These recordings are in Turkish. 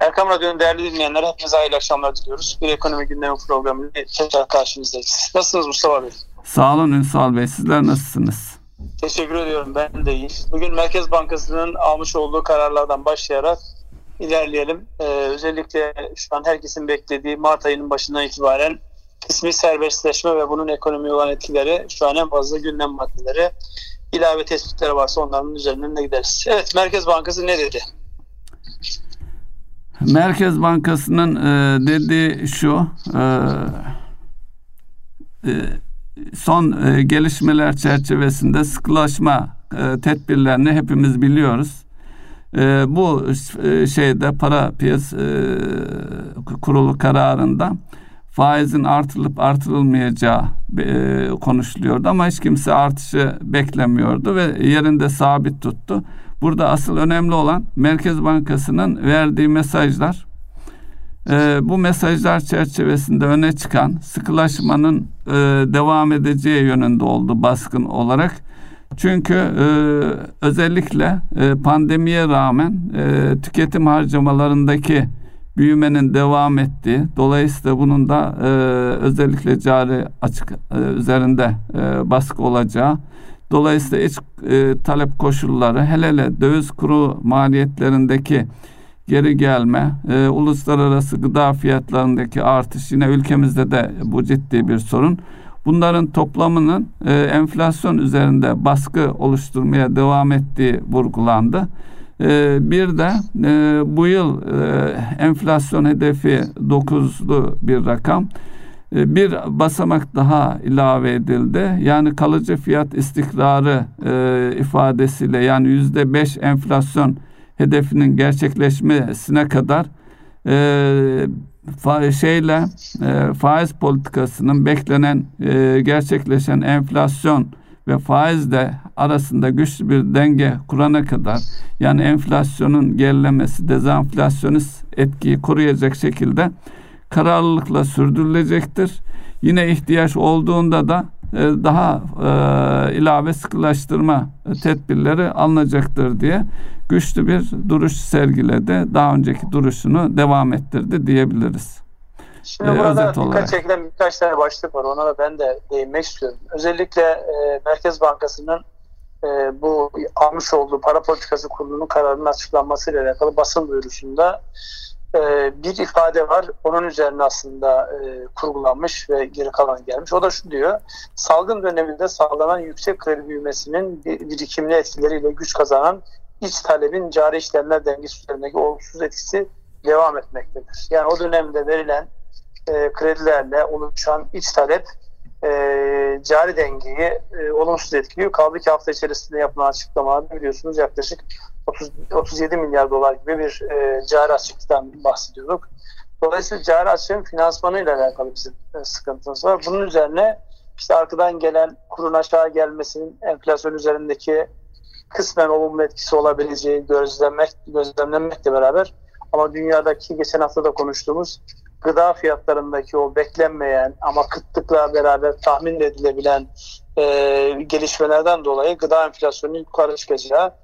Erkam Radyo'nun değerli dinleyenlere hepinize hayırlı akşamlar diliyoruz. Bir ekonomi gündemi programıyla tekrar karşınızdayız. Nasılsınız Mustafa Bey? Sağ olun Ünsal Bey. Sizler nasılsınız? Teşekkür ediyorum. Ben de iyiyim. Bugün Merkez Bankası'nın almış olduğu kararlardan başlayarak ilerleyelim. Ee, özellikle şu an herkesin beklediği Mart ayının başından itibaren kısmi serbestleşme ve bunun ekonomiye olan etkileri şu an en fazla gündem maddeleri ilave tespitleri varsa onların üzerinden de gideriz. Evet Merkez Bankası ne dedi? Merkez Bankası'nın e, dediği şu e, e, son e, gelişmeler çerçevesinde sıkılaşma e, tedbirlerini hepimiz biliyoruz. E, bu e, şeyde para piyas e, kurulu kararında faizin artırılıp artırılmayacağı e, konuşuluyordu ama hiç kimse artışı beklemiyordu ve yerinde sabit tuttu. Burada asıl önemli olan Merkez Bankası'nın verdiği mesajlar. E, bu mesajlar çerçevesinde öne çıkan sıkılaşmanın e, devam edeceği yönünde oldu baskın olarak. Çünkü e, özellikle e, pandemiye rağmen e, tüketim harcamalarındaki büyümenin devam ettiği, dolayısıyla bunun da e, özellikle cari açık e, üzerinde e, baskı olacağı, dolayısıyla iç e, talep koşulları, hele hele döviz kuru maliyetlerindeki geri gelme, e, uluslararası gıda fiyatlarındaki artış yine ülkemizde de bu ciddi bir sorun. Bunların toplamının e, enflasyon üzerinde baskı oluşturmaya devam ettiği vurgulandı. E, bir de e, bu yıl e, enflasyon hedefi 9'lu bir rakam. E, bir basamak daha ilave edildi. Yani kalıcı fiyat istikrarı e, ifadesiyle yani yüzde beş enflasyon hedefinin gerçekleşmesine kadar e, fa şeyle e, faiz politikasının beklenen e, gerçekleşen enflasyon ve faizle arasında güçlü bir denge kurana kadar yani enflasyonun gerilemesi dezenflasyonist etkiyi koruyacak şekilde kararlılıkla sürdürülecektir. Yine ihtiyaç olduğunda da e, daha e, ilave sıkılaştırma tedbirleri alınacaktır diye güçlü bir duruş sergiledi. Daha önceki duruşunu devam ettirdi diyebiliriz. Şimdi ee, burada dikkat olarak. çekilen birkaç tane başlık var. Ona da ben de değinmek istiyorum. Özellikle e, Merkez Bankası'nın e, bu almış olduğu para politikası kurulunun kararının açıklanmasıyla alakalı basın duyurusunda e, bir ifade var. Onun üzerine aslında e, kurgulanmış ve geri kalan gelmiş. O da şu diyor. Salgın döneminde sağlanan yüksek kredi büyümesinin birikimli etkileriyle güç kazanan iç talebin cari işlemler dengesi üzerindeki olumsuz etkisi devam etmektedir. Yani o dönemde verilen e, kredilerle oluşan iç talep e, cari dengeyi e, olumsuz etkiliyor. Kaldı ki hafta içerisinde yapılan açıklamalarda biliyorsunuz yaklaşık 30, 37 milyar dolar gibi bir e, cari açıktan bahsediyorduk. Dolayısıyla cari açığın finansmanıyla alakalı bizim e, sıkıntımız var. Bunun üzerine işte arkadan gelen kurun aşağı gelmesinin enflasyon üzerindeki kısmen olumlu etkisi olabileceği gözlenmek, gözlemlenmekle beraber ama dünyadaki geçen hafta da konuştuğumuz gıda fiyatlarındaki o beklenmeyen ama kıtlıkla beraber tahmin edilebilen e, gelişmelerden dolayı gıda enflasyonu yukarı çıkacağı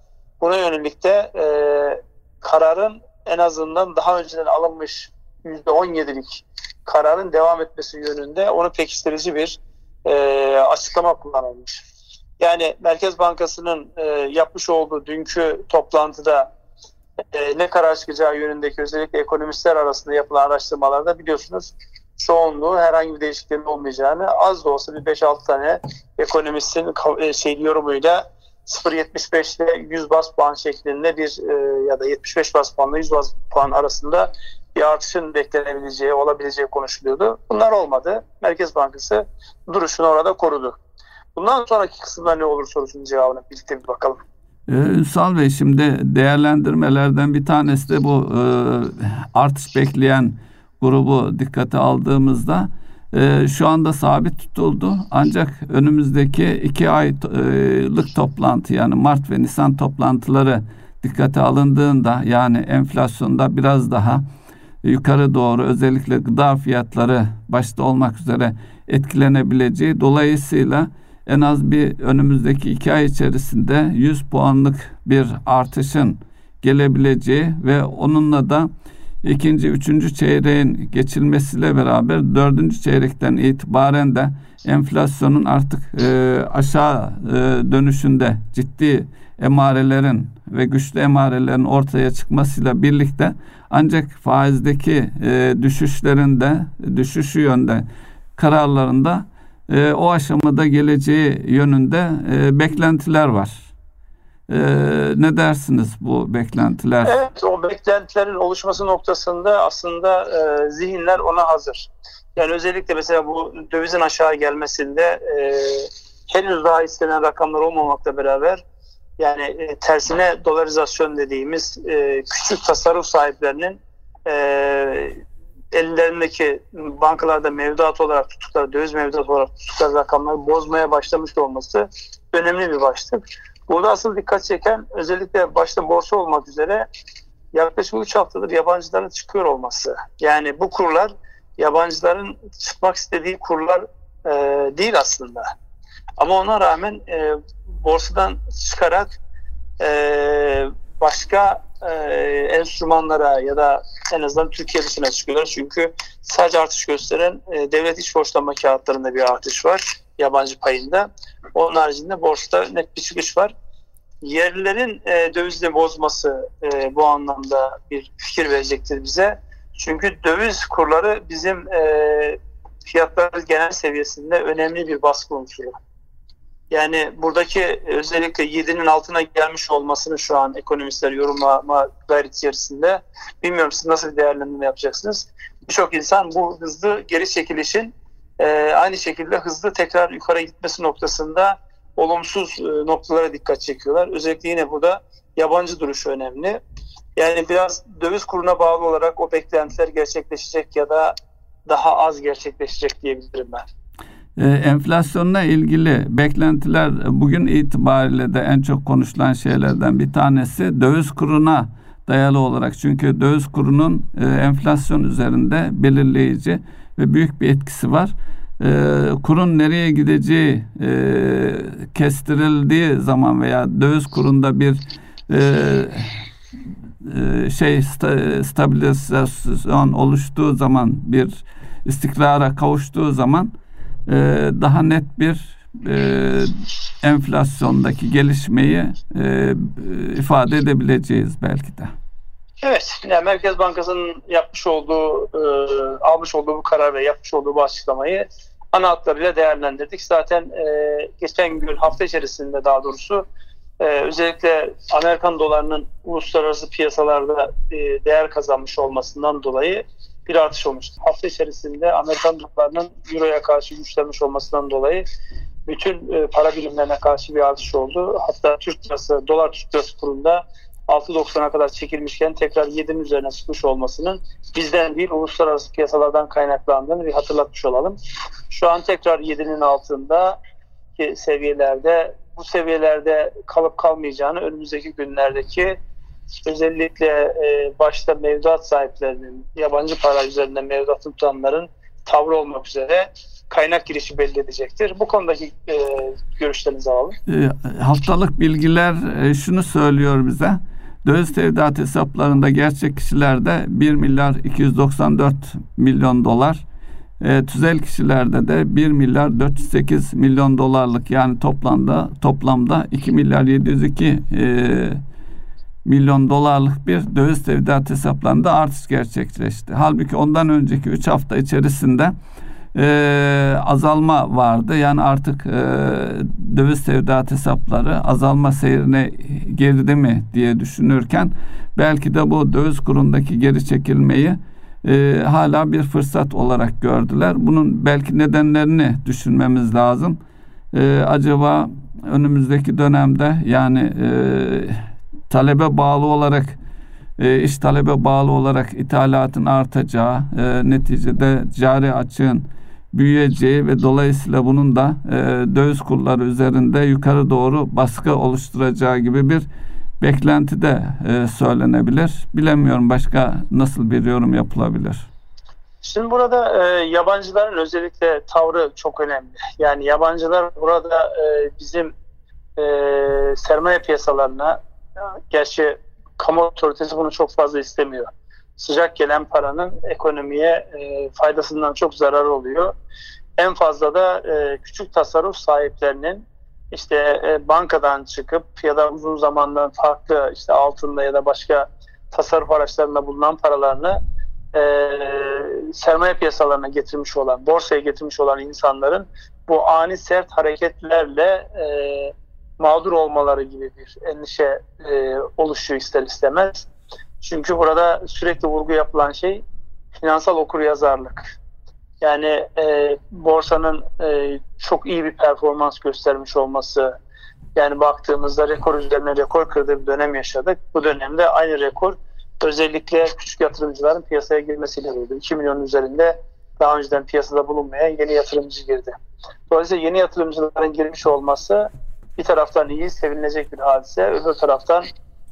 buna yönelik de e, kararın en azından daha önceden alınmış %17'lik kararın devam etmesi yönünde onu pekiştirici bir e, açıklama kullanılmış. Yani Merkez Bankası'nın e, yapmış olduğu dünkü toplantıda e, ne karar çıkacağı yönündeki özellikle ekonomistler arasında yapılan araştırmalarda biliyorsunuz çoğunluğu herhangi bir değişikliğin olmayacağını az da olsa bir 5-6 tane ekonomistin şey yorumuyla 0.75 ile 100 bas puan şeklinde bir e, ya da 75 bas puanla 100 bas puan arasında bir artışın beklenebileceği, olabileceği konuşuluyordu. Bunlar olmadı. Merkez Bankası duruşunu orada korudu. Bundan sonraki kısımda ne olur sorusunun cevabına birlikte bir bakalım. Ee, Ünsal Bey şimdi değerlendirmelerden bir tanesi de bu e, artış bekleyen grubu dikkate aldığımızda e, şu anda sabit tutuldu. Ancak önümüzdeki iki aylık toplantı yani Mart ve Nisan toplantıları dikkate alındığında yani enflasyonda biraz daha yukarı doğru özellikle gıda fiyatları başta olmak üzere etkilenebileceği dolayısıyla en az bir önümüzdeki iki ay içerisinde 100 puanlık bir artışın gelebileceği ve onunla da ikinci, üçüncü çeyreğin geçilmesiyle beraber dördüncü çeyrekten itibaren de enflasyonun artık e, aşağı e, dönüşünde ciddi emarelerin ve güçlü emarelerin ortaya çıkmasıyla birlikte ancak faizdeki e, düşüşlerinde düşüşü yönde kararlarında e, o aşamada geleceği yönünde e, beklentiler var. E, ne dersiniz bu beklentiler? Evet, o beklentilerin oluşması noktasında aslında e, zihinler ona hazır. Yani özellikle mesela bu dövizin aşağı gelmesinde e, henüz daha istenen rakamlar olmamakla beraber yani e, tersine dolarizasyon dediğimiz e, küçük tasarruf sahiplerinin e, ellerindeki bankalarda mevduat olarak tuttukları, döviz mevduat olarak tuttukları rakamları bozmaya başlamış olması önemli bir başlık. Burada asıl dikkat çeken özellikle başta borsa olmak üzere yaklaşık 3 haftadır yabancıların çıkıyor olması. Yani bu kurlar yabancıların çıkmak istediği kurlar e, değil aslında. Ama ona rağmen e, borsadan çıkarak e, başka e, enstrümanlara ya da en azından Türkiye dışına çıkıyorlar. Çünkü sadece artış gösteren e, devlet iş borçlanma kağıtlarında bir artış var yabancı payında. Onun haricinde borsada net bir çıkış var. Yerlilerin e, dövizle bozması e, bu anlamda bir fikir verecektir bize. Çünkü döviz kurları bizim e, fiyatlar genel seviyesinde önemli bir baskı unsuru. Yani buradaki özellikle 7'nin altına gelmiş olmasını şu an ekonomistler yorumlama gayret içerisinde. Bilmiyorum siz nasıl bir değerlendirme yapacaksınız. Birçok insan bu hızlı geri çekilişin e, aynı şekilde hızlı tekrar yukarı gitmesi noktasında olumsuz e, noktalara dikkat çekiyorlar. Özellikle yine burada yabancı duruşu önemli. Yani biraz döviz kuruna bağlı olarak o beklentiler gerçekleşecek ya da daha az gerçekleşecek diyebilirim ben. Ee, enflasyonla ilgili beklentiler bugün itibariyle de en çok konuşulan şeylerden bir tanesi döviz kuruna dayalı olarak. Çünkü döviz kurunun e, enflasyon üzerinde belirleyici ve büyük bir etkisi var. E, kurun nereye gideceği e, kestirildiği zaman veya döviz kurunda bir e, e, şey sta, stabilizasyon oluştuğu zaman bir istikrara kavuştuğu zaman e, daha net bir e, enflasyondaki gelişmeyi e, ifade edebileceğiz belki de. Evet, yani Merkez Bankası'nın yapmış olduğu, e, almış olduğu bu karar ve yapmış olduğu bu açıklamayı ana hatlarıyla değerlendirdik. Zaten e, geçen gün hafta içerisinde daha doğrusu e, özellikle Amerikan dolarının uluslararası piyasalarda e, değer kazanmış olmasından dolayı bir artış olmuştu. Hafta içerisinde Amerikan dolarının Euro'ya karşı güçlenmiş olmasından dolayı bütün e, para birimlerine karşı bir artış oldu. Hatta Türk lirası, dolar Türk lirası kurunda 6.90'a kadar çekilmişken tekrar 7'nin üzerine çıkmış olmasının bizden değil uluslararası piyasalardan kaynaklandığını bir hatırlatmış olalım. Şu an tekrar 7'nin altında seviyelerde bu seviyelerde kalıp kalmayacağını önümüzdeki günlerdeki özellikle e, başta mevduat sahiplerinin yabancı para üzerinde mevduat tutanların tavrı olmak üzere kaynak girişi belli edecektir. Bu konudaki e, görüşlerinizi alalım. E, haftalık bilgiler e, şunu söylüyor bize. Döviz tevdiat hesaplarında gerçek kişilerde 1 milyar 294 milyon dolar, e, tüzel kişilerde de 1 milyar 408 milyon dolarlık yani toplamda toplamda 2 milyar 702 e, milyon dolarlık bir döviz tevdiat hesaplarında artış gerçekleşti. Halbuki ondan önceki 3 hafta içerisinde e, azalma vardı. Yani artık e, döviz tevdiat hesapları azalma seyrine girdi mi diye düşünürken belki de bu döviz kurundaki geri çekilmeyi e, hala bir fırsat olarak gördüler. Bunun belki nedenlerini düşünmemiz lazım. E, acaba önümüzdeki dönemde yani e, talebe bağlı olarak e, iş talebe bağlı olarak ithalatın artacağı e, neticede cari açığın büyüyeceği ve dolayısıyla bunun da e, döviz kurları üzerinde yukarı doğru baskı oluşturacağı gibi bir beklenti de e, söylenebilir. Bilemiyorum başka nasıl bir yorum yapılabilir. Şimdi burada e, yabancıların özellikle tavrı çok önemli. Yani yabancılar burada e, bizim e, sermaye piyasalarına Gerçi kamu otoritesi bunu çok fazla istemiyor. sıcak gelen paranın ekonomiye e, faydasından çok zarar oluyor. En fazla da e, küçük tasarruf sahiplerinin işte e, bankadan çıkıp ya da uzun zamandan farklı işte altında ya da başka tasarruf araçlarında bulunan paralarını e, sermaye piyasalarına getirmiş olan, borsaya getirmiş olan insanların bu ani sert hareketlerle e, mağdur olmaları gibi bir endişe e, oluşuyor ister istemez. Çünkü burada sürekli vurgu yapılan şey finansal okuryazarlık. Yani e, borsanın e, çok iyi bir performans göstermiş olması, yani baktığımızda rekor üzerine rekor kırdığı bir dönem yaşadık. Bu dönemde aynı rekor özellikle küçük yatırımcıların piyasaya girmesiyle oldu. 2 milyon üzerinde daha önceden piyasada bulunmayan yeni yatırımcı girdi. Dolayısıyla yeni yatırımcıların girmiş olması bir taraftan iyi, sevinilecek bir hadise. Öbür taraftan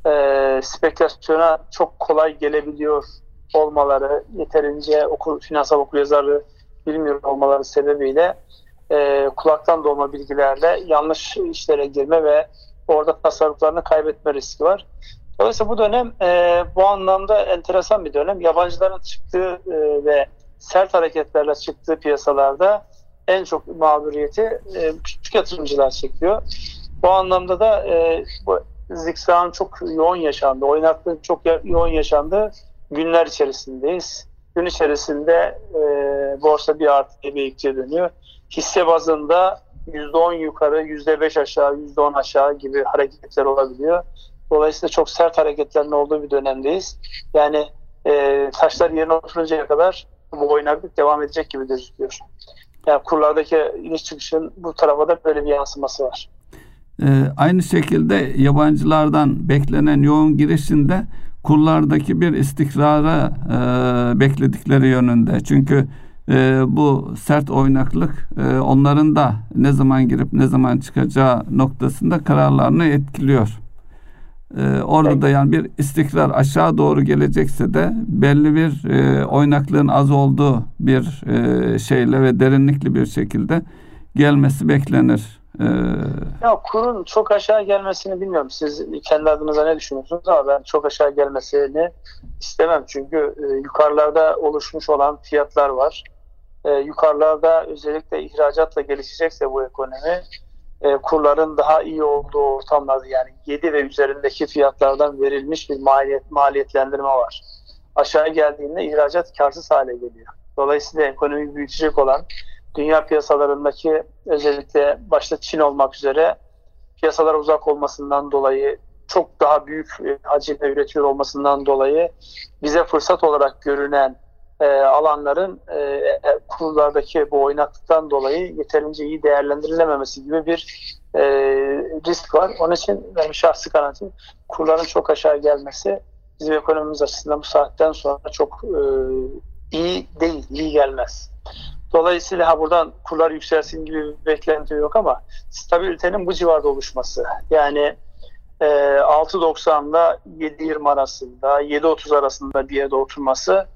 e, spekülasyona çok kolay gelebiliyor olmaları, yeterince okur, finansal okuryazarlığı bilmiyor olmaları sebebiyle e, kulaktan dolma bilgilerle yanlış işlere girme ve orada tasarruflarını kaybetme riski var. Dolayısıyla bu dönem e, bu anlamda enteresan bir dönem. Yabancıların çıktığı e, ve sert hareketlerle çıktığı piyasalarda en çok mağduriyeti e, küçük yatırımcılar çekiyor. Bu anlamda da e, bu zikzağın çok yoğun yaşandığı, oynaklığın çok yoğun yaşandığı günler içerisindeyiz. Gün içerisinde e, borsa bir artı bir ikiye dönüyor. Hisse bazında %10 yukarı, %5 aşağı, %10 aşağı gibi hareketler olabiliyor. Dolayısıyla çok sert hareketlerin olduğu bir dönemdeyiz. Yani e, taşlar yerine oturuncaya kadar bu oynaklık devam edecek gibi gözüküyor. Yani kurlardaki iniş çıkışın bu tarafa da böyle bir yansıması var. Ee, aynı şekilde yabancılardan beklenen yoğun girişinde kurlardaki bir istikrara e, bekledikleri yönünde. Çünkü e, bu sert oynaklık e, onların da ne zaman girip ne zaman çıkacağı noktasında kararlarını etkiliyor. E, orada da yani bir istikrar aşağı doğru gelecekse de belli bir e, oynaklığın az olduğu bir e, şeyle ve derinlikli bir şekilde gelmesi beklenir. Ee, ya kurun çok aşağı gelmesini bilmiyorum. Siz kendi adınıza ne düşünüyorsunuz ama ben çok aşağı gelmesini istemem. Çünkü e, yukarılarda oluşmuş olan fiyatlar var. E, yukarılarda özellikle ihracatla gelişecekse bu ekonomi e, kurların daha iyi olduğu ortamlarda yani 7 ve üzerindeki fiyatlardan verilmiş bir maliyet maliyetlendirme var. Aşağı geldiğinde ihracat karsız hale geliyor. Dolayısıyla ekonomi büyütecek olan dünya piyasalarındaki özellikle başta Çin olmak üzere piyasalara uzak olmasından dolayı çok daha büyük e, hacimde üretiyor olmasından dolayı bize fırsat olarak görünen e, alanların e, e, kurlardaki bu oynaklıktan dolayı yeterince iyi değerlendirilememesi gibi bir e, risk var. Onun için benim şahsi kanaatim kurların çok aşağı gelmesi bizim ekonomimiz açısından bu saatten sonra çok e, iyi değil, iyi gelmez. Dolayısıyla ha buradan kurlar yükselsin gibi bir beklenti yok ama stabilitenin bu civarda oluşması. Yani e, 6.90'da 7.20 arasında, 7.30 arasında bir yerde oturması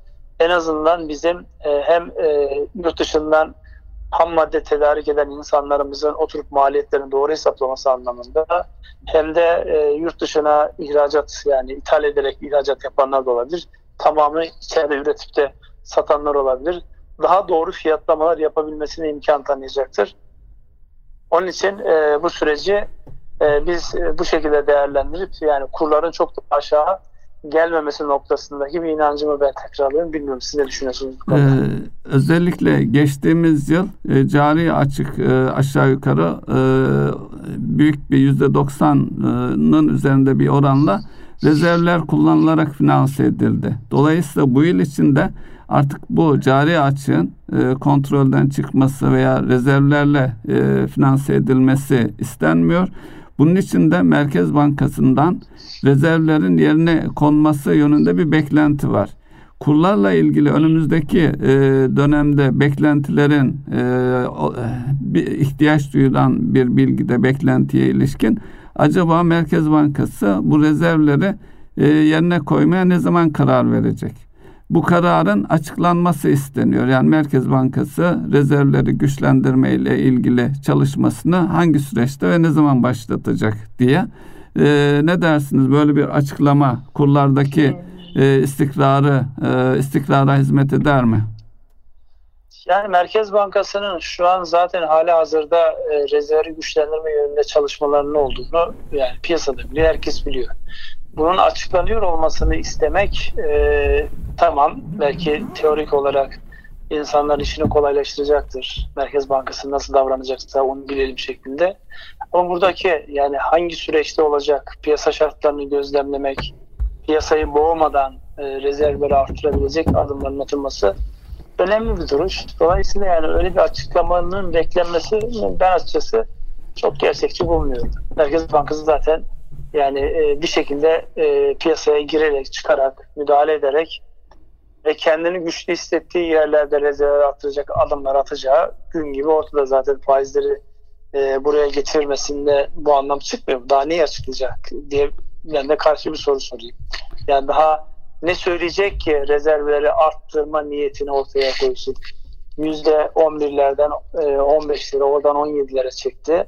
en azından bizim e, hem e, yurt dışından ham madde tedarik eden insanlarımızın oturup maliyetlerini doğru hesaplaması anlamında hem de e, yurt dışına ihracat yani ithal ederek ihracat yapanlar da olabilir. Tamamı içeride üretip de satanlar olabilir daha doğru fiyatlamalar yapabilmesine imkan tanıyacaktır. Onun için e, bu süreci e, biz e, bu şekilde değerlendirip yani kurların çok da aşağı gelmemesi noktasındaki bir inancımı ben tekrarlıyorum. Bilmiyorum siz ne düşünüyorsunuz? Ee, özellikle geçtiğimiz yıl e, cari açık e, aşağı yukarı e, büyük bir yüzde doksanın üzerinde bir oranla rezervler kullanılarak finanse edildi. Dolayısıyla bu yıl içinde artık bu cari açığın e, kontrolden çıkması veya rezervlerle e, finanse edilmesi istenmiyor. Bunun için de Merkez Bankası'ndan rezervlerin yerine konması yönünde bir beklenti var. Kurlarla ilgili önümüzdeki e, dönemde beklentilerin e, bir ihtiyaç duyulan bir bilgide beklentiye ilişkin acaba Merkez Bankası bu rezervleri e, yerine koymaya ne zaman karar verecek? Bu kararın açıklanması isteniyor. Yani Merkez Bankası rezervleri güçlendirme ile ilgili çalışmasını hangi süreçte ve ne zaman başlatacak diye. Ee, ne dersiniz böyle bir açıklama kurlardaki e, istikrarı e, istikrara hizmet eder mi? Yani Merkez Bankası'nın şu an zaten hali hazırda e, rezervi güçlendirme yönünde çalışmalarının olduğunu yani piyasada biliyor, herkes biliyor. Bunun açıklanıyor olmasını istemek e, tamam belki teorik olarak insanların işini kolaylaştıracaktır. Merkez Bankası nasıl davranacaksa onu bilelim şeklinde. Ama buradaki yani hangi süreçte olacak piyasa şartlarını gözlemlemek, piyasayı boğmadan e, rezervleri artırabilecek adımların atılması önemli bir duruş. Dolayısıyla yani öyle bir açıklamanın beklenmesi ben açıkçası çok gerçekçi bulmuyorum. Merkez Bankası zaten yani e, bir şekilde e, piyasaya girerek, çıkarak, müdahale ederek ve kendini güçlü hissettiği yerlerde rezerve atacak adımlar atacağı gün gibi ortada zaten faizleri e, buraya getirmesinde bu anlam çıkmıyor. Daha neyi açıklayacak diye ben de karşı bir soru sorayım. Yani daha ne söyleyecek ki rezervleri arttırma niyetini ortaya koysun. %11'lerden 15 lira oradan 17'lere çekti.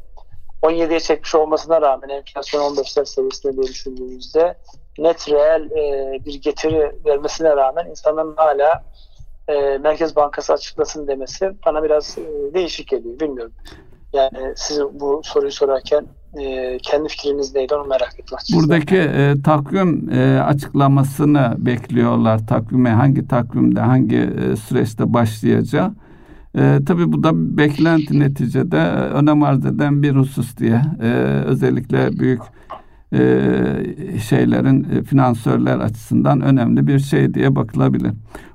17'ye çekmiş olmasına rağmen enflasyon 15'ler seviyesinde diye düşündüğümüzde net reel e, bir getiri vermesine rağmen insanların hala e, Merkez Bankası açıklasın demesi bana biraz e, değişik geliyor. Bilmiyorum. Yani siz bu soruyu sorarken e, kendi fikriniz neydi onu merak ettim. Buradaki e, takvim e, açıklamasını bekliyorlar. Takvime hangi takvimde hangi e, süreçte başlayacağı. E, tabii bu da beklenti neticede önem arz eden bir husus diye. E, özellikle büyük e, şeylerin e, finansörler açısından önemli bir şey diye bakılabilir.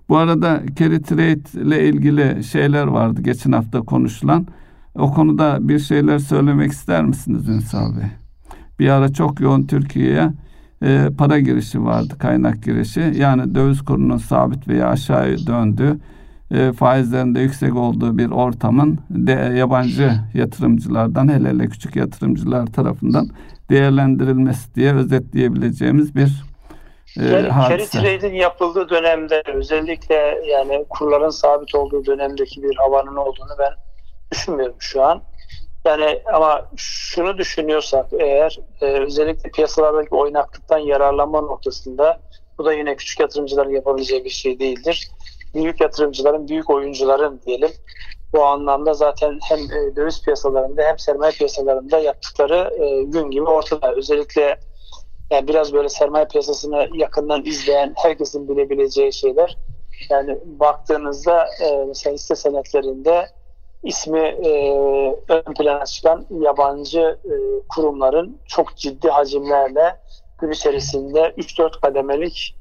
Bu arada carry trade ile ilgili şeyler vardı geçen hafta konuşulan. O konuda bir şeyler söylemek ister misiniz Ünsal Bey? Bir ara çok yoğun Türkiye'ye e, para girişi vardı, kaynak girişi. Yani döviz kurunun sabit veya aşağıya döndüğü, e, faizlerinde yüksek olduğu bir ortamın de, yabancı yatırımcılardan, hele hele küçük yatırımcılar tarafından değerlendirilmesi diye özetleyebileceğimiz bir e, carry, hadise. Carry trade'in yapıldığı dönemde özellikle yani kurların sabit olduğu dönemdeki bir havanın olduğunu ben düşünmüyorum şu an. Yani ama şunu düşünüyorsak eğer e, özellikle piyasalardaki oynaklıktan yararlanma noktasında bu da yine küçük yatırımcıların yapabileceği bir şey değildir. Büyük yatırımcıların, büyük oyuncuların diyelim bu anlamda zaten hem e, döviz piyasalarında hem sermaye piyasalarında yaptıkları e, gün gibi ortada. Özellikle yani biraz böyle sermaye piyasasını yakından izleyen herkesin bilebileceği şeyler. Yani baktığınızda e, mesela hisse senetlerinde ismi ön plana çıkan yabancı kurumların çok ciddi hacimlerle gün içerisinde 3-4 kademelik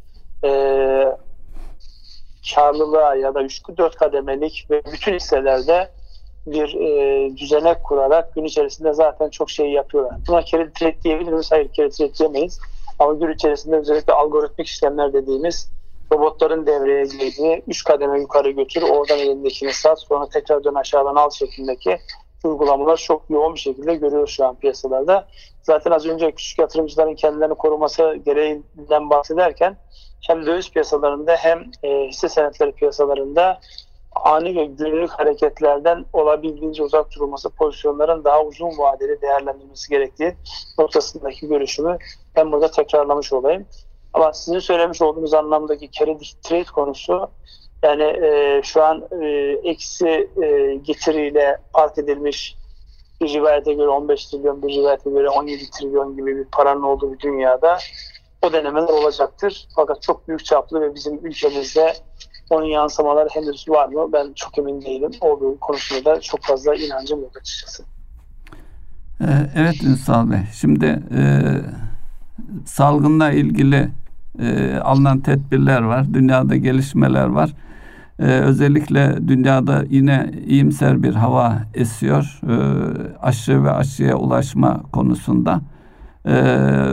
karlılığa ya da 3-4 kademelik ve bütün hisselerde bir e, düzenek kurarak gün içerisinde zaten çok şey yapıyorlar. Buna kredi trade diyebilir miyiz? Hayır kredi trade diyemeyiz. Ama gün içerisinde özellikle algoritmik işlemler dediğimiz robotların devreye girdiği 3 kademe yukarı götür, oradan elindekini sat, sonra tekrar dön aşağıdan al şeklindeki uygulamalar çok yoğun bir şekilde görüyoruz şu an piyasalarda. Zaten az önce küçük yatırımcıların kendilerini koruması gereğinden bahsederken hem döviz piyasalarında hem e, hisse senetleri piyasalarında ani ve günlük hareketlerden olabildiğince uzak durulması, pozisyonların daha uzun vadeli değerlendirilmesi gerektiği noktasındaki görüşümü ben burada tekrarlamış olayım. Ama sizin söylemiş olduğunuz anlamdaki carry trade konusu yani e, şu an e, eksi e, getiriyle park edilmiş bir rivayete göre 15 trilyon, bir rivayete göre 17 trilyon gibi bir paranın olduğu bir dünyada o denemeler olacaktır. Fakat çok büyük çaplı ve bizim ülkemizde onun yansımaları henüz var mı? Ben çok emin değilim. Olduğu konusunda da çok fazla inancım yok açıkçası. Ee, evet Ünsal Bey. Şimdi e, salgınla ilgili e, alınan tedbirler var. Dünyada gelişmeler var. E, özellikle dünyada yine iyimser bir hava esiyor. E, aşı ve aşıya ulaşma konusunda. E,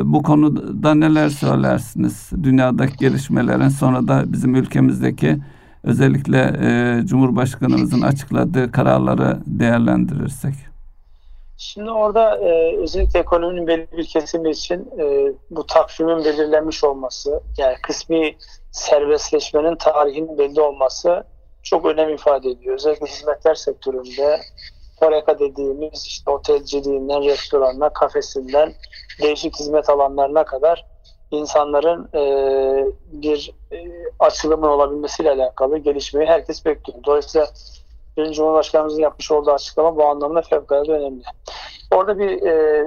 bu konuda neler söylersiniz? Dünyadaki gelişmelerin sonra da bizim ülkemizdeki özellikle e, Cumhurbaşkanımızın açıkladığı kararları değerlendirirsek. Şimdi orada e, özellikle ekonominin belli bir kesimi için e, bu takvimin belirlenmiş olması, yani kısmi serbestleşmenin tarihinin belli olması çok önem ifade ediyor. Özellikle hizmetler sektöründe Horeca dediğimiz işte otelciliğinden restoranına, kafesinden değişik hizmet alanlarına kadar insanların e, bir e, açılımın olabilmesiyle alakalı gelişmeyi herkes bekliyor. Dolayısıyla Sayın Cumhurbaşkanımızın yapmış olduğu açıklama bu anlamda fevkalade önemli. Orada bir e,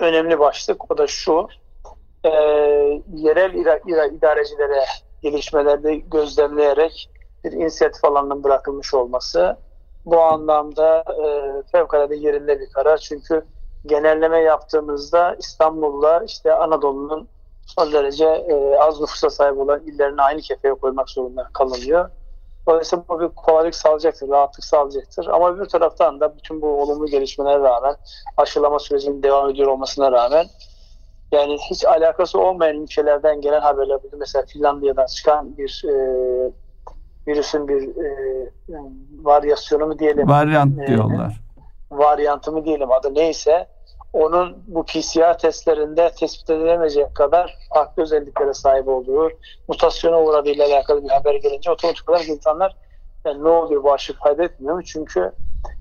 önemli başlık o da şu. E, yerel ira, ira, idarecilere gelişmelerde gözlemleyerek bir inisiyatif alanının bırakılmış olması bu anlamda e, fevkalade yerinde bir karar. Çünkü genelleme yaptığımızda İstanbul'la işte Anadolu'nun son derece e, az nüfusa sahip olan illerini aynı kefeye koymak zorunda kalınıyor. Dolayısıyla bu bir kolaylık sağlayacaktır, rahatlık sağlayacaktır. Ama bir taraftan da bütün bu olumlu gelişmelere rağmen, aşılama sürecinin devam ediyor olmasına rağmen yani hiç alakası olmayan ülkelerden gelen haberler. Mesela Finlandiya'dan çıkan bir e, virüsün bir e, varyasyonu mu diyelim. Varyant e, diyorlar. Varyantı mı diyelim adı neyse onun bu PCR testlerinde tespit edilemeyecek kadar farklı özelliklere sahip olduğu, mutasyona uğradığıyla alakalı bir haber gelince otomatik olarak insanlar yani ne oluyor bu aşı fayda etmiyor mu? Çünkü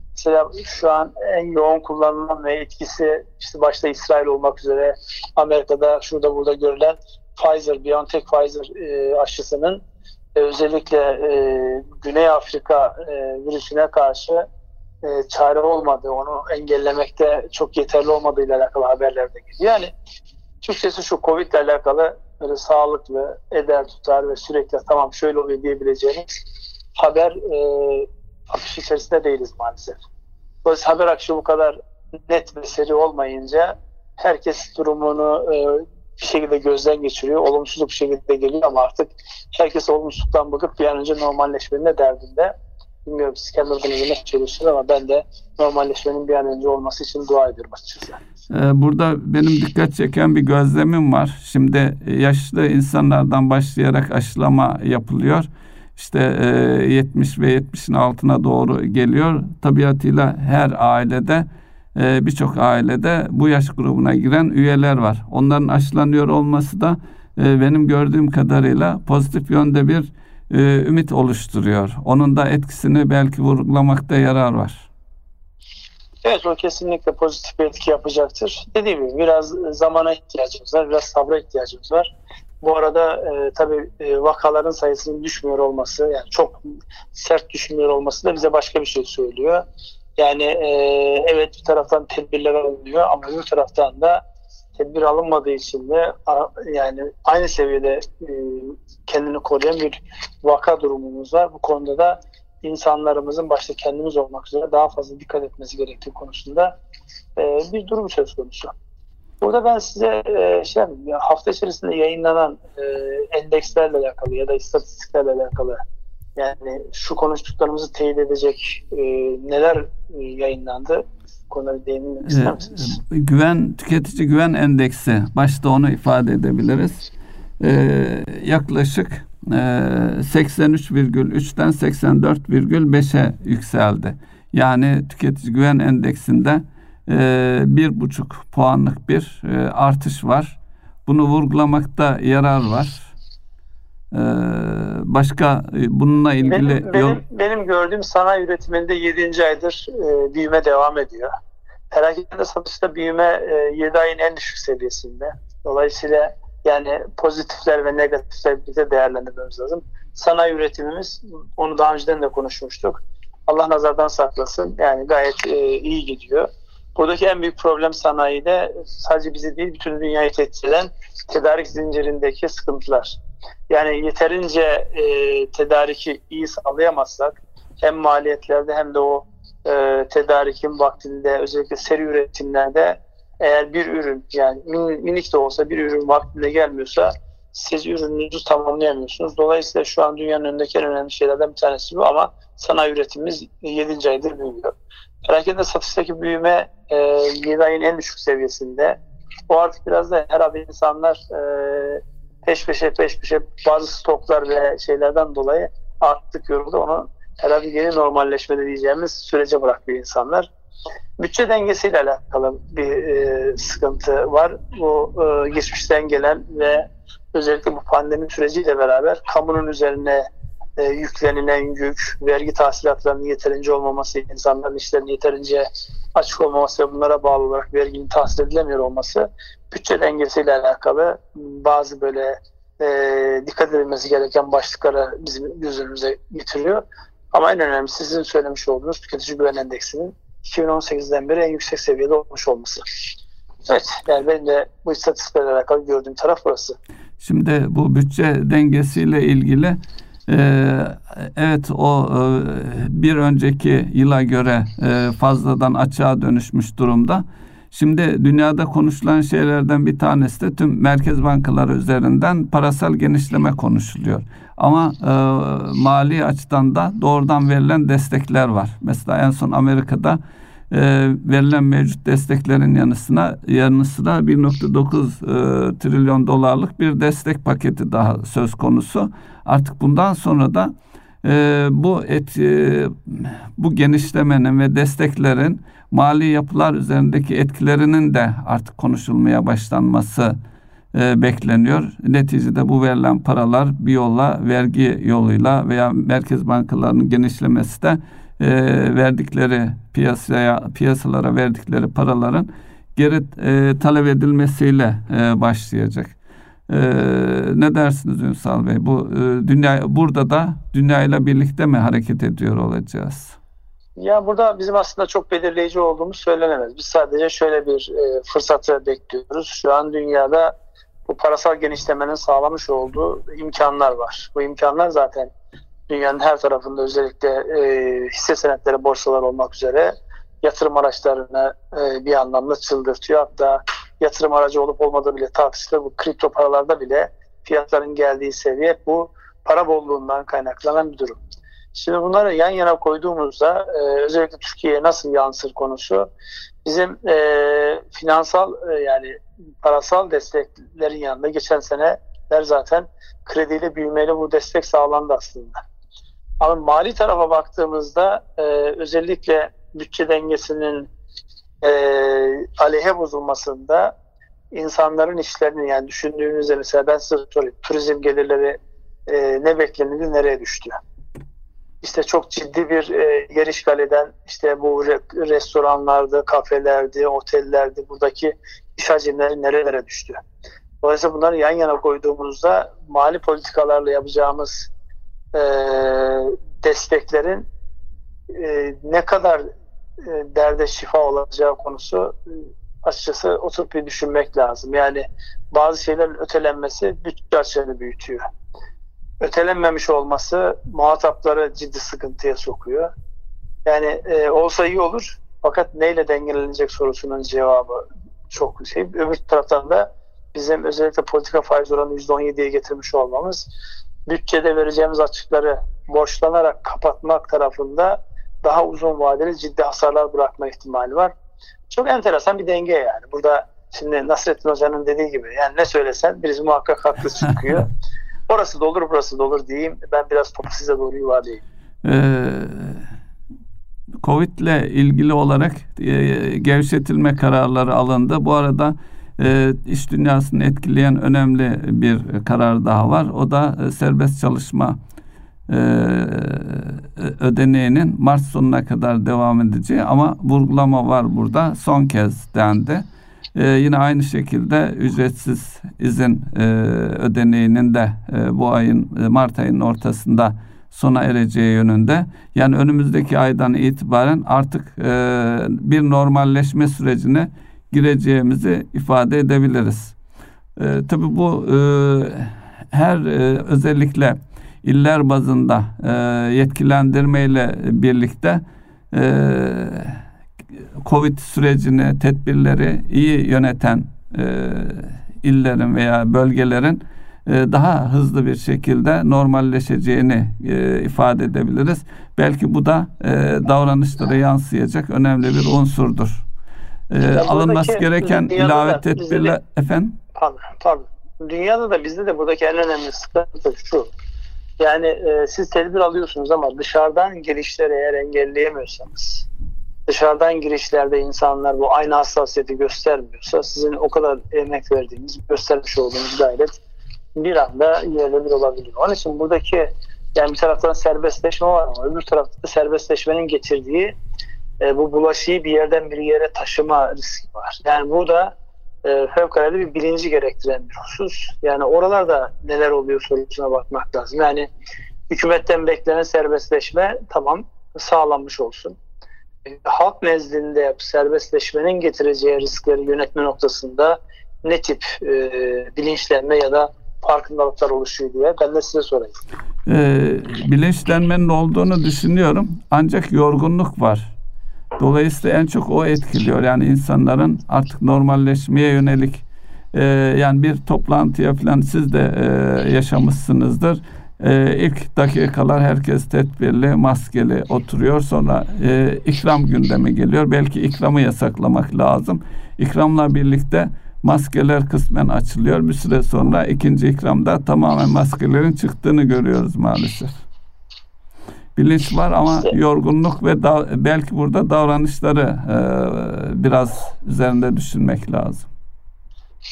mesela şu an en yoğun kullanılan ve etkisi işte başta İsrail olmak üzere Amerika'da şurada burada görülen Pfizer, BioNTech Pfizer e, aşısının e, özellikle e, Güney Afrika virüsüne karşı e, çare olmadı, onu engellemekte çok yeterli olmadığıyla alakalı haberler de geliyor. Yani Türkçesi şu Covid ile alakalı böyle sağlıklı, eder tutar ve sürekli tamam şöyle oluyor diyebileceğiniz haber e, akış içerisinde değiliz maalesef. Dolayısıyla haber akışı bu kadar net ve seri olmayınca herkes durumunu e, bir şekilde gözden geçiriyor. Olumsuzluk bir şekilde geliyor ama artık herkes olumsuzluktan bakıp bir an önce normalleşmenin de derdinde. Bilmiyorum siz kendi adınıza ne çalışıyorsunuz ama ben de normalleşmenin bir an önce olması için dua ediyorum açıkçası. Ee, burada benim dikkat çeken bir gözlemim var. Şimdi yaşlı insanlardan başlayarak aşılama yapılıyor. İşte 70 e, ve 70'in altına doğru geliyor. Tabiatıyla her ailede e, birçok ailede bu yaş grubuna giren üyeler var. Onların aşılanıyor olması da e, benim gördüğüm kadarıyla pozitif yönde bir e, ümit oluşturuyor. Onun da etkisini belki vurgulamakta yarar var. Evet o kesinlikle pozitif bir etki yapacaktır. Dediğim gibi biraz zamana ihtiyacımız var, biraz sabra ihtiyacımız var. Bu arada e, tabii e, vakaların sayısının düşmüyor olması, yani çok sert düşmüyor olması da bize başka bir şey söylüyor. Yani e, evet bir taraftan tedbirler alınıyor ama bir taraftan da tedbir alınmadığı için de yani aynı seviyede e, kendini koruyan bir vaka durumumuz var. Bu konuda da insanlarımızın başta kendimiz olmak üzere daha fazla dikkat etmesi gerektiği konusunda e, bir durum söz konusu. Burada ben size e, şey hafta içerisinde yayınlanan endekslerle alakalı ya da istatistiklerle alakalı yani şu konuştuklarımızı teyit edecek neler yayınlandı? Konuları değinmek ister misiniz? Güven, tüketici güven endeksi. Başta onu ifade edebiliriz. E, yaklaşık e, 83,3'ten 84,5'e yükseldi. Yani tüketici güven endeksinde e, bir buçuk puanlık bir e, artış var. Bunu vurgulamakta yarar var. Ee, başka e, bununla ilgili benim, benim, benim gördüğüm sanayi üretiminde 7. aydır e, büyüme devam ediyor. Perakende satışta büyüme e, 7 ayın en düşük seviyesinde. Dolayısıyla yani pozitifler ve negatifler birlikte değerlendirmemiz lazım. Sanayi üretimimiz, onu daha önceden de konuşmuştuk. Allah nazardan saklasın. Yani gayet e, iyi gidiyor. Buradaki en büyük problem sanayide sadece bizi değil bütün dünyayı tehdit eden tedarik zincirindeki sıkıntılar. Yani yeterince e, tedariki iyi sağlayamazsak hem maliyetlerde hem de o e, tedarikin vaktinde özellikle seri üretimlerde eğer bir ürün yani min, minik de olsa bir ürün vaktinde gelmiyorsa siz ürününüzü tamamlayamıyorsunuz. Dolayısıyla şu an dünyanın önündeki en önemli şeylerden bir tanesi bu ama sanayi üretimimiz 7. aydır büyüyor. Perakende satıştaki büyüme e, 7 ayın en düşük seviyesinde. O artık biraz da herhalde insanlar e, peş peşe peş peşe bazı stoklar ve şeylerden dolayı arttık yoruldu. Onu herhalde yeni normalleşmede diyeceğimiz sürece bırakıyor insanlar. Bütçe dengesiyle alakalı bir e, sıkıntı var. Bu e, geçmişten gelen ve özellikle bu pandemi süreciyle beraber kamunun üzerine e, yüklenilen yük, vergi tahsilatlarının yeterince olmaması, insanların işlerini yeterince açık olmaması ve bunlara bağlı olarak verginin tahsil edilemiyor olması bütçe dengesiyle alakalı bazı böyle e, dikkat edilmesi gereken başlıkları bizim gözümüze getiriyor. Ama en önemlisi sizin söylemiş olduğunuz tüketici güven endeksinin 2018'den beri en yüksek seviyede olmuş olması. Evet, yani benim de bu istatistiklerle alakalı gördüğüm taraf burası. Şimdi bu bütçe dengesiyle ilgili e, evet o e, bir önceki yıla göre e, fazladan açığa dönüşmüş durumda. Şimdi dünyada konuşulan şeylerden bir tanesi de tüm merkez bankaları üzerinden parasal genişleme konuşuluyor. Ama e, mali açıdan da doğrudan verilen destekler var. Mesela en son Amerika'da e, verilen mevcut desteklerin yanı sıra, yanı sıra 1.9 e, trilyon dolarlık bir destek paketi daha söz konusu. Artık bundan sonra da e, bu et, e, bu genişlemenin ve desteklerin mali yapılar üzerindeki etkilerinin de artık konuşulmaya başlanması e, bekleniyor. Neticede bu verilen paralar bir yolla vergi yoluyla veya merkez bankalarının genişlemesi de e, verdikleri piyasaya piyasalara verdikleri paraların geri e, talep edilmesiyle e, başlayacak. E, ne dersiniz Ünsal Bey? Bu e, dünya burada da dünyayla birlikte mi hareket ediyor olacağız? Ya burada bizim aslında çok belirleyici olduğumuz söylenemez. Biz sadece şöyle bir e, fırsatı bekliyoruz. Şu an dünyada bu parasal genişlemenin sağlamış olduğu imkanlar var. Bu imkanlar zaten dünyanın her tarafında özellikle e, hisse senetleri borsalar olmak üzere yatırım araçlarını e, bir anlamda çıldırtıyor. Hatta yatırım aracı olup olmadığı bile tartışılır. Bu kripto paralarda bile fiyatların geldiği seviye bu para bolluğundan kaynaklanan bir durum. Şimdi bunları yan yana koyduğumuzda e, özellikle Türkiye'ye nasıl yansır konusu bizim e, finansal e, yani parasal desteklerin yanında geçen seneler zaten krediyle büyümeyle bu destek sağlandı aslında. Ama mali tarafa baktığımızda e, özellikle bütçe dengesinin e, aleyhe bozulmasında insanların işlerini yani düşündüğünüzde mesela ben size sorayım turizm gelirleri e, ne beklenildi nereye düştü? İşte çok ciddi bir e, yer işgal eden işte bu re, restoranlardı, kafelerdi, otellerdi buradaki iş hacimleri nerelere düştü? Dolayısıyla bunları yan yana koyduğumuzda mali politikalarla yapacağımız e, desteklerin e, ne kadar e, derde şifa olacağı konusu e, açıkçası oturup bir düşünmek lazım. Yani bazı şeylerin ötelenmesi bütçe açığını büyütüyor. Ötelenmemiş olması muhatapları ciddi sıkıntıya sokuyor. Yani e, olsa iyi olur fakat neyle dengelenecek sorusunun cevabı çok şey. Öbür taraftan da bizim özellikle politika faiz oranı %17'ye getirmiş olmamız bütçede vereceğimiz açıkları borçlanarak kapatmak tarafında daha uzun vadeli ciddi hasarlar bırakma ihtimali var. Çok enteresan bir denge yani. Burada şimdi Nasrettin Hoca'nın dediği gibi yani ne söylesen birisi muhakkak haklı çıkıyor. Orası da olur burası da olur diyeyim. Ben biraz topu size doğru yuvarlayayım. Ee, Covid ile ilgili olarak e, gevşetilme kararları alındı. Bu arada e, iş dünyasını etkileyen önemli bir karar daha var. O da e, serbest çalışma ödeneğinin Mart sonuna kadar devam edeceği ama vurgulama var burada. Son kez dendi. E, yine aynı şekilde ücretsiz izin e, ödeneğinin de e, bu ayın e, Mart ayının ortasında sona ereceği yönünde. Yani önümüzdeki aydan itibaren artık e, bir normalleşme sürecine gireceğimizi ifade edebiliriz. E, tabii bu e, her e, özellikle iller bazında e, yetkilendirmeyle birlikte e, Covid sürecini, tedbirleri iyi yöneten e, illerin veya bölgelerin e, daha hızlı bir şekilde normalleşeceğini ifade edebiliriz. Belki bu da davranışlara yansıyacak önemli bir unsurdur. E, alınması gereken ilave tedbirler efendim? Pardon, pardon. Dünyada da bizde de buradaki en önemli sıkıntı şu. Yani e, siz tedbir alıyorsunuz ama dışarıdan girişleri eğer engelleyemiyorsanız dışarıdan girişlerde insanlar bu aynı hassasiyeti göstermiyorsa sizin o kadar emek verdiğiniz, göstermiş olduğunuz gayret bir anda yerle bir olabiliyor. Onun için buradaki yani bir taraftan serbestleşme var ama öbür tarafta da serbestleşmenin getirdiği e, bu bulaşıyı bir yerden bir yere taşıma riski var. Yani burada e, fevkalade bir bilinci gerektiren bir husus. Yani oralarda neler oluyor sorusuna bakmak lazım. Yani hükümetten beklenen serbestleşme tamam sağlanmış olsun. E, halk nezdinde serbestleşmenin getireceği riskleri yönetme noktasında ne tip e, bilinçlenme ya da farkındalıklar oluşuyor diye ben de size sorayım. Ee, bilinçlenmenin olduğunu düşünüyorum ancak yorgunluk var. Dolayısıyla en çok o etkiliyor. Yani insanların artık normalleşmeye yönelik e, yani bir toplantıya falan siz de e, yaşamışsınızdır. E, ilk dakikalar herkes tedbirli, maskeli oturuyor. Sonra e, ikram gündemi geliyor. Belki ikramı yasaklamak lazım. İkramla birlikte maskeler kısmen açılıyor. Bir süre sonra ikinci ikramda tamamen maskelerin çıktığını görüyoruz maalesef. Bilinç var ama yorgunluk ve da, belki burada davranışları e, biraz üzerinde düşünmek lazım.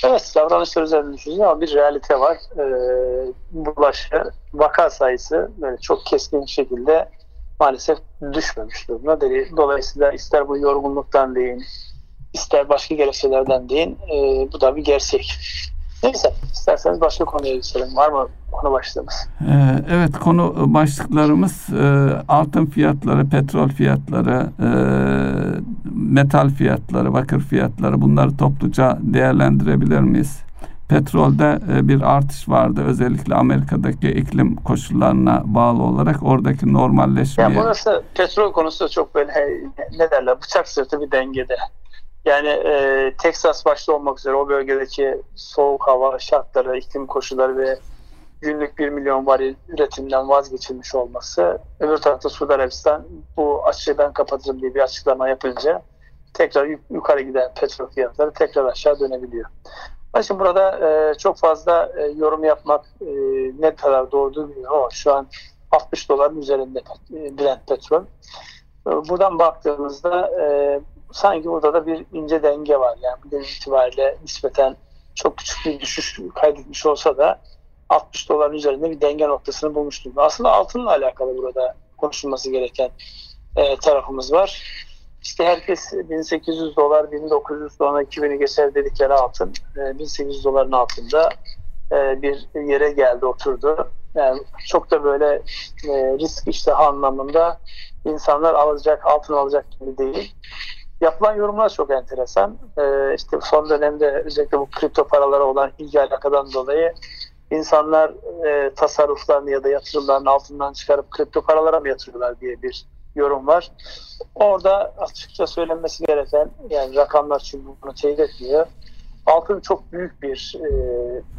Evet, davranışlar üzerinde düşünüyor ama bir realite var. E, bulaşı, vaka sayısı böyle çok keskin şekilde maalesef düşmemiş durumda. Dolayısıyla ister bu yorgunluktan deyin, ister başka gerekçelerden deyin, e, bu da bir gerçek. Neyse isterseniz başka konuya geçelim. Var mı konu başlığımız? Ee, evet konu başlıklarımız e, altın fiyatları, petrol fiyatları, e, metal fiyatları, bakır fiyatları bunları topluca değerlendirebilir miyiz? Petrolde e, bir artış vardı. Özellikle Amerika'daki iklim koşullarına bağlı olarak oradaki normalleşmeye. Ya burası petrol konusu çok böyle ne derler bıçak sırtı bir dengede. Yani e, Texas başta olmak üzere o bölgedeki soğuk hava şartları, iklim koşulları ve günlük 1 milyon varil üretimden vazgeçilmiş olması. Öbür tarafta Suudi Arabistan bu açığı ben kapatırım diye bir açıklama yapınca tekrar yukarı giden petrol fiyatları tekrar aşağı dönebiliyor. Şimdi burada e, çok fazla e, yorum yapmak e, ne kadar doğru bilmiyorum ama şu an 60 doların üzerinde e, Brent petrol. E, buradan baktığımızda e, sanki burada da bir ince denge var. Yani bugün itibariyle nispeten çok küçük bir düşüş kaydetmiş olsa da 60 doların üzerinde bir denge noktasını bulmuş. Aslında altınla alakalı burada konuşulması gereken e, tarafımız var. İşte herkes 1800 dolar, 1900 dolar, 2000'i geçer dedikleri altın e, 1800 doların altında e, bir yere geldi, oturdu. Yani çok da böyle e, risk iştahı anlamında insanlar alacak, altın alacak gibi değil. Yapılan yorumlar çok enteresan. Ee, işte son dönemde özellikle bu kripto paralara olan ilgi alakadan dolayı insanlar e, tasarruflarını ya da yatırımlarını altından çıkarıp kripto paralara mı yatırıyorlar diye bir yorum var. Orada açıkça söylenmesi gereken yani rakamlar çünkü bunu teyit etmiyor. Altın çok büyük bir e,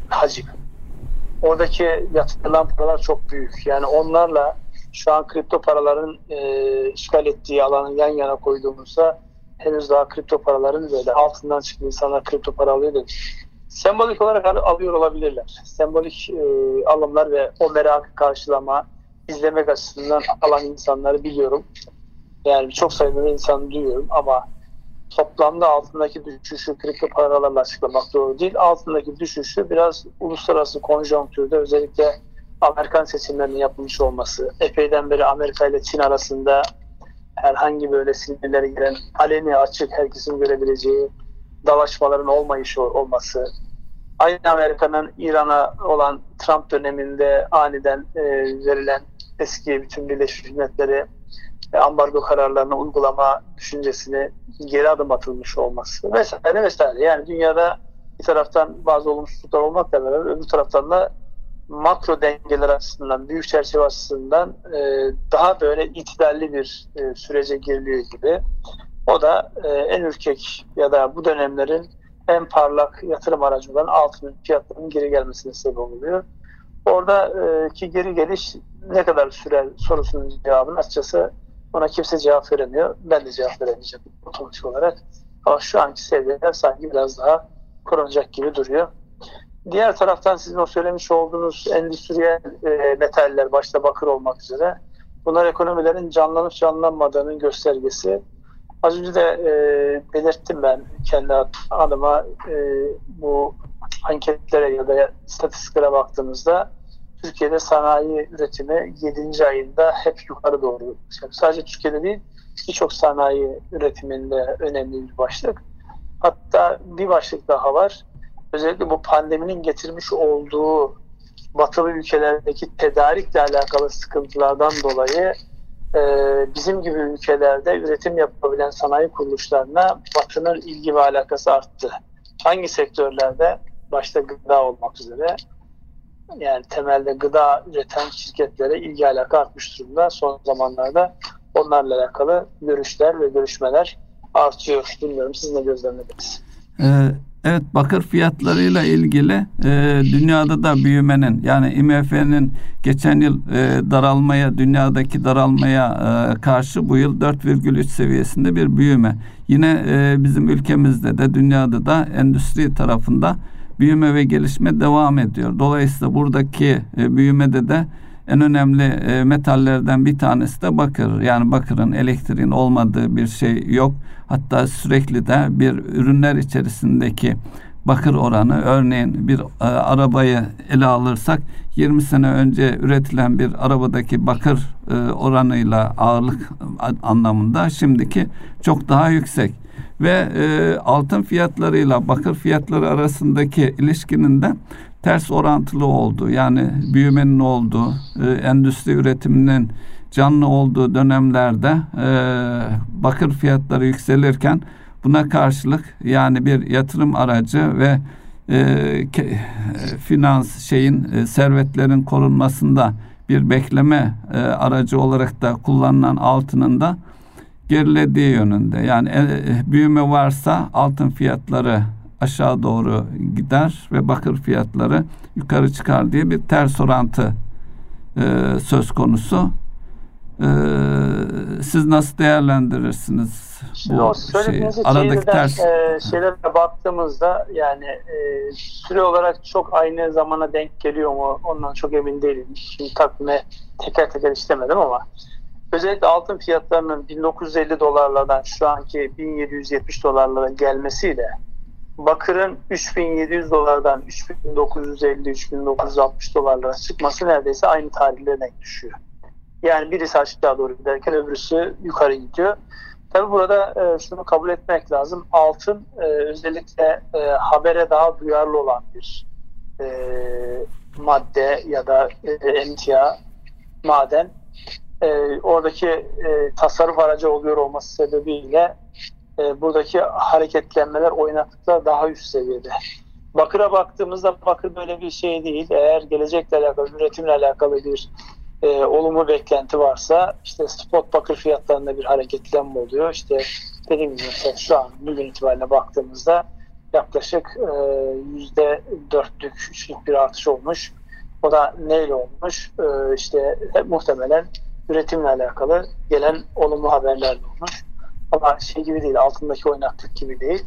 hacim. Oradaki yatırılan paralar çok büyük. Yani onlarla şu an kripto paraların e, işgal ettiği alanı yan yana koyduğumuzda henüz daha kripto paraların böyle altından çıktı insanlar kripto para alıyor demiş. Sembolik olarak alıyor olabilirler. Sembolik e, alımlar ve o merakı karşılama, izlemek açısından alan insanları biliyorum. Yani çok sayıda insan duyuyorum ama toplamda altındaki düşüşü kripto paralarla açıklamak doğru değil. Altındaki düşüşü biraz uluslararası konjonktürde özellikle Amerikan seçimlerinin yapılmış olması, epeyden beri Amerika ile Çin arasında herhangi böyle sinirlere giren aleni açık herkesin görebileceği dalaşmaların olmayışı olması, aynı Amerika'nın İran'a olan Trump döneminde aniden e, verilen eski bütün Birleşmiş Milletleri e, ambargo kararlarını uygulama düşüncesini geri adım atılmış olması vesaire vesaire. Yani dünyada bir taraftan bazı olumsuzluklar olmakla beraber öbür taraftan da makro dengeler açısından, büyük çerçeve açısından e, daha böyle itidalli bir e, sürece giriliyor gibi. O da e, en ürkek ya da bu dönemlerin en parlak yatırım aracı olan altının fiyatlarının geri gelmesine sebep oluyor. Oradaki geri geliş ne kadar sürer sorusunun cevabını açıkçası ona kimse cevap veremiyor. Ben de cevap veremeyeceğim otomatik olarak. Ama şu anki seviyeler sanki biraz daha korunacak gibi duruyor. Diğer taraftan sizin o söylemiş olduğunuz endüstriyel e, metaller başta bakır olmak üzere bunlar ekonomilerin canlanıp canlanmadığının göstergesi. Az önce de e, belirttim ben kendi adıma e, bu anketlere ya da istatistiklere baktığımızda Türkiye'de sanayi üretimi 7. ayında hep yukarı doğru. Sadece Türkiye'de değil birçok sanayi üretiminde önemli bir başlık. Hatta bir başlık daha var. Özellikle bu pandeminin getirmiş olduğu batılı ülkelerdeki tedarikle alakalı sıkıntılardan dolayı e, bizim gibi ülkelerde üretim yapabilen sanayi kuruluşlarına batının ilgi ve alakası arttı. Hangi sektörlerde? Başta gıda olmak üzere yani temelde gıda üreten şirketlere ilgi alaka artmış durumda. Son zamanlarda onlarla alakalı görüşler ve görüşmeler artıyor. Bilmiyorum siz ne gözlemlediniz? Ee, evet bakır fiyatlarıyla ilgili e, dünyada da büyümenin yani IMF'nin geçen yıl e, daralmaya dünyadaki daralmaya e, karşı bu yıl 4,3 seviyesinde bir büyüme. Yine e, bizim ülkemizde de dünyada da endüstri tarafında büyüme ve gelişme devam ediyor. Dolayısıyla buradaki e, büyümede de en önemli e, metallerden bir tanesi de bakır. Yani bakırın elektriğin olmadığı bir şey yok. Hatta sürekli de bir ürünler içerisindeki bakır oranı örneğin bir e, arabayı ele alırsak 20 sene önce üretilen bir arabadaki bakır e, oranıyla ağırlık anlamında şimdiki çok daha yüksek ve e, altın fiyatlarıyla bakır fiyatları arasındaki ilişkinin de ters orantılı olduğu yani büyümenin olduğu, e, endüstri üretiminin canlı olduğu dönemlerde e, bakır fiyatları yükselirken buna karşılık yani bir yatırım aracı ve e, ke, finans şeyin e, servetlerin korunmasında bir bekleme e, aracı olarak da kullanılan altının da gerilediği yönünde. Yani e, büyüme varsa altın fiyatları aşağı doğru gider ve bakır fiyatları yukarı çıkar diye bir ters orantı e, söz konusu. E, siz nasıl değerlendirirsiniz Şimdi bu şeyi? Aradaki ters e, şeylere baktığımızda yani e, süre olarak çok aynı zamana denk geliyor mu ondan çok emin değilim. Şimdi takvime teker teker istemedim ama özellikle altın fiyatlarının 1950 dolarlardan şu anki 1770 dolarlara gelmesiyle bakırın 3700 dolardan 3950-3960 dolarlara çıkması neredeyse aynı tarihlere denk düşüyor. Yani birisi aşağı doğru giderken öbürüsü yukarı gidiyor. Tabi burada e, şunu kabul etmek lazım. Altın e, özellikle e, habere daha duyarlı olan bir e, madde ya da e, emtia, maden. E, oradaki e, tasarruf aracı oluyor olması sebebiyle e, buradaki hareketlenmeler oynaklıkla daha üst seviyede. Bakır'a baktığımızda bakır böyle bir şey değil. Eğer gelecekle alakalı, üretimle alakalı bir e, olumlu beklenti varsa işte spot bakır fiyatlarında bir hareketlenme oluyor. İşte dediğim gibi şu an bugün itibariyle baktığımızda yaklaşık yüzde e, dörtlük, üçlük bir artış olmuş. O da neyle olmuş? E, işte muhtemelen üretimle alakalı gelen olumlu haberler olmuş. Ama şey gibi değil, altındaki oynaklık gibi değil.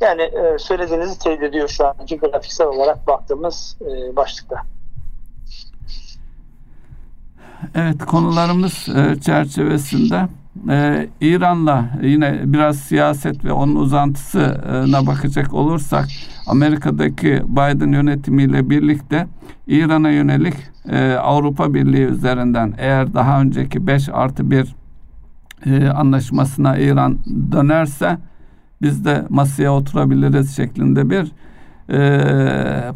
Yani e, söylediğinizi teyit ediyor şu anki grafiksel olarak baktığımız e, başlıkta. Evet konularımız e, çerçevesinde e, İran'la yine biraz siyaset ve onun uzantısına bakacak olursak Amerika'daki Biden yönetimiyle birlikte İran'a yönelik e, Avrupa Birliği üzerinden eğer daha önceki 5 artı 1 e, anlaşmasına İran dönerse biz de masaya oturabiliriz şeklinde bir e,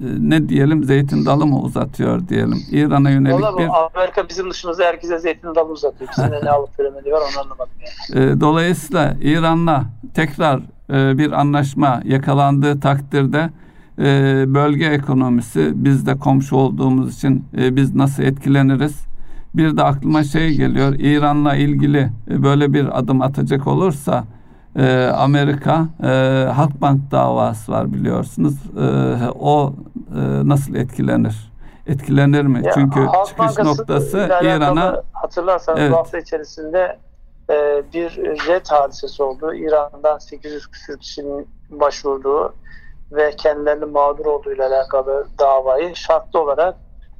ne diyelim zeytin dalı mı uzatıyor diyelim. İran'a yönelik Olur bir... Amerika bizim dışımızda herkese zeytin dalı uzatıyor. Bizim ne alıp veremedi var onu anlamadım yani. E, dolayısıyla İran'la tekrar e, bir anlaşma yakalandığı takdirde e, bölge ekonomisi biz de komşu olduğumuz için e, biz nasıl etkileniriz? Bir de aklıma şey geliyor. İran'la ilgili e, böyle bir adım atacak olursa e, Amerika e, Halkbank davası var biliyorsunuz. E, o e, nasıl etkilenir? Etkilenir mi? Ya, Çünkü Halk çıkış Bankası noktası İran'a hatırlarsanız evet. bu hafta içerisinde e, bir jet hadisesi oldu. İran'dan 800 küsur kişinin başvurduğu ve kendilerinin mağdur olduğu ile alakalı davayı şartlı olarak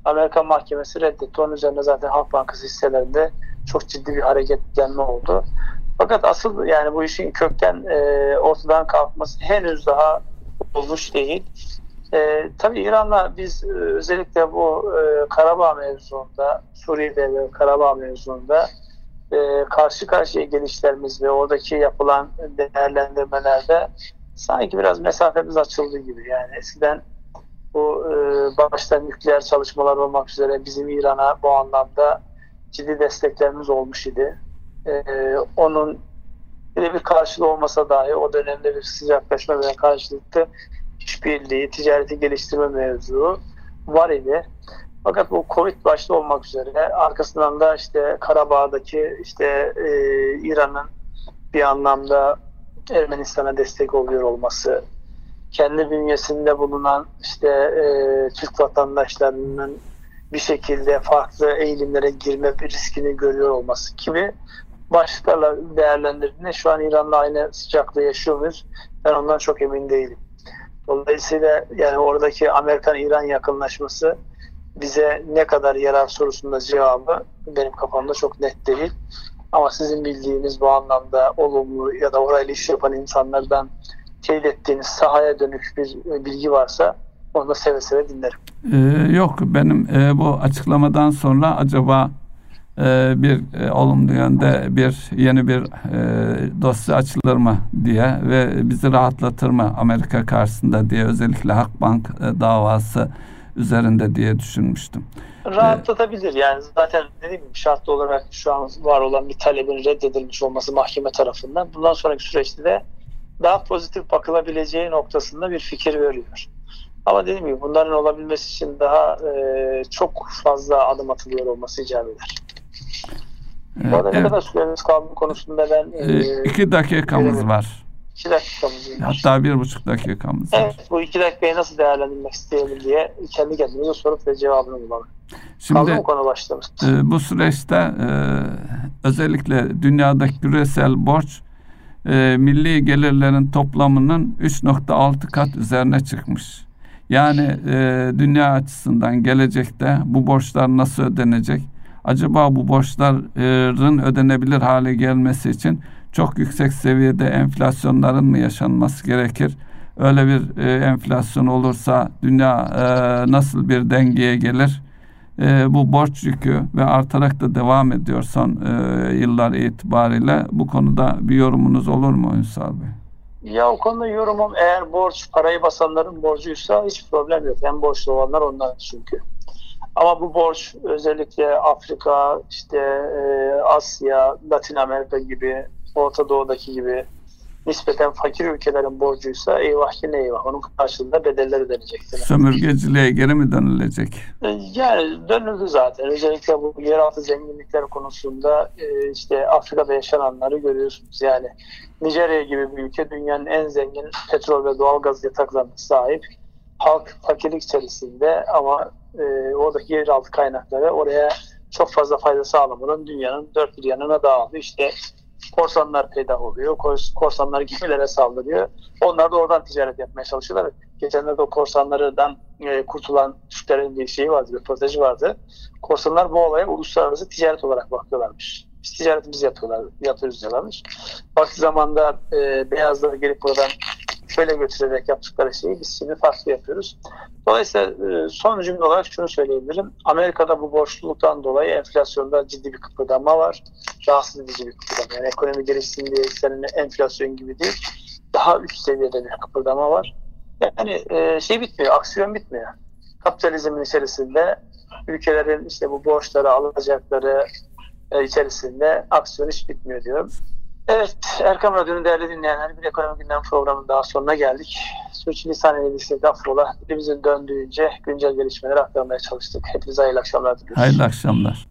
Amerikan mahkemesi reddetti. Onun üzerine zaten Halk Bankası hisselerinde çok ciddi bir hareketlenme oldu. Fakat asıl yani bu işin kökten e, ortadan kalkması henüz daha olmuş değil. E, tabii İran'la biz e, özellikle bu e, Karabağ mevzuunda, Suriye'de ve Karabağ mevzuunda e, karşı karşıya gelişlerimiz ve oradaki yapılan değerlendirmelerde sanki biraz mesafemiz açıldı gibi. Yani eskiden bu e, başta nükleer çalışmalar olmak üzere bizim İran'a bu anlamda ciddi desteklerimiz olmuş idi. E, onun bir karşılığı olmasa dahi o dönemde bir sıcaklaşma ve karşılıklı işbirliği, ticareti geliştirme mevzu var idi. Fakat bu Covid başta olmak üzere arkasından da işte Karabağ'daki işte e, İran'ın bir anlamda Ermenistan'a destek oluyor olması, kendi bünyesinde bulunan işte e, Türk vatandaşlarının bir şekilde farklı eğilimlere girme riskini görüyor olması gibi başlıklarla değerlendirdiğinde şu an İran'la aynı sıcaklığı yaşıyor muyuz? Ben ondan çok emin değilim. Dolayısıyla yani oradaki Amerikan-İran yakınlaşması bize ne kadar yarar sorusunda cevabı benim kafamda çok net değil. Ama sizin bildiğiniz bu anlamda olumlu ya da orayla iş yapan insanlardan teyit ettiğiniz sahaya dönük bir bilgi varsa onu da seve seve dinlerim. Ee, yok benim e, bu açıklamadan sonra acaba e, bir e, olumlu yönde bir yeni bir e, dosya açılır mı diye ve bizi rahatlatır mı Amerika karşısında diye özellikle Halkbank e, davası üzerinde diye düşünmüştüm. Rahatlatabilir yani zaten dediğim gibi şartlı olarak şu an var olan bir talebin reddedilmiş olması mahkeme tarafından bundan sonraki süreçte de daha pozitif bakılabileceği noktasında bir fikir veriyor. Ama dediğim gibi bunların olabilmesi için daha e, çok fazla adım atılıyor olması icap eder. Evet, Bu arada evet. ne kadar süremiz kaldı konusunda ben... E, iki dakikamız var. İki dakikamız var. Hatta bir buçuk dakikamız var. Evet bu iki dakikayı nasıl değerlendirmek isteyelim diye kendi kendimize sorup ve cevabını bulalım. Şimdi konu başlamış. E, bu süreçte e, özellikle dünyadaki küresel borç e, milli gelirlerin toplamının 3.6 kat üzerine çıkmış. Yani e, dünya açısından gelecekte bu borçlar nasıl ödenecek? Acaba bu borçların ödenebilir hale gelmesi için çok yüksek seviyede enflasyonların mı yaşanması gerekir? Öyle bir e, enflasyon olursa dünya e, nasıl bir dengeye gelir? E, bu borç yükü ve artarak da devam ediyor son e, yıllar itibariyle. Bu konuda bir yorumunuz olur mu Ünsal Bey? Ya o konuda yorumum eğer borç parayı basanların borcuysa hiç problem yok. En borçlu olanlar onlar çünkü. Ama bu borç özellikle Afrika, işte e, Asya, Latin Amerika gibi, Orta Doğu'daki gibi nispeten fakir ülkelerin borcuysa eyvah ki ne eyvah. Onun karşılığında bedeller ödenecektir. Sömürgeciliğe geri mi dönülecek? E, yani dönüldü zaten. Özellikle bu yeraltı zenginlikler konusunda e, işte Afrika'da yaşananları görüyorsunuz. Yani Nijerya gibi bir ülke dünyanın en zengin petrol ve doğal gaz yataklarına sahip. Halk fakirlik içerisinde ama e, oradaki yeraltı kaynakları oraya çok fazla fayda sağlamadan dünyanın dört bir yanına dağılıyor. İşte korsanlar peydah oluyor. Korsanlar gemilere saldırıyor. Onlar da oradan ticaret yapmaya çalışıyorlar. Geçenlerde o korsanlardan e, kurtulan Türklerin bir şeyi vardı, bir röportajı vardı. Korsanlar bu olaya uluslararası ticaret olarak bakıyorlarmış. Biz ticaretimizi yapıyorlar, yapıyoruz diyorlarmış. Vakti zamanda e, beyazlar gelip buradan şöyle götürerek yaptıkları şeyi biz şimdi farklı yapıyoruz. Dolayısıyla e, son cümle olarak şunu söyleyebilirim. Amerika'da bu borçluluktan dolayı enflasyonda ciddi bir kıpırdanma var. Rahatsız edici bir kıpırdanma. Yani ekonomi gelişsin diye senin enflasyon gibi değil. Daha üst seviyede bir kıpırdanma var. Yani e, şey bitmiyor, aksiyon bitmiyor. Kapitalizmin içerisinde ülkelerin işte bu borçları alacakları e, içerisinde aksiyon hiç bitmiyor diyorum. Evet, Erkam Radyo'nun değerli dinleyenler bir ekonomi gündem programının daha sonuna geldik. Sürçülisan edildiysek affola. Dilimizin döndüğünce güncel gelişmeleri aktarmaya çalıştık. Hepinize hayırlı akşamlar diliyoruz. Hayırlı akşamlar.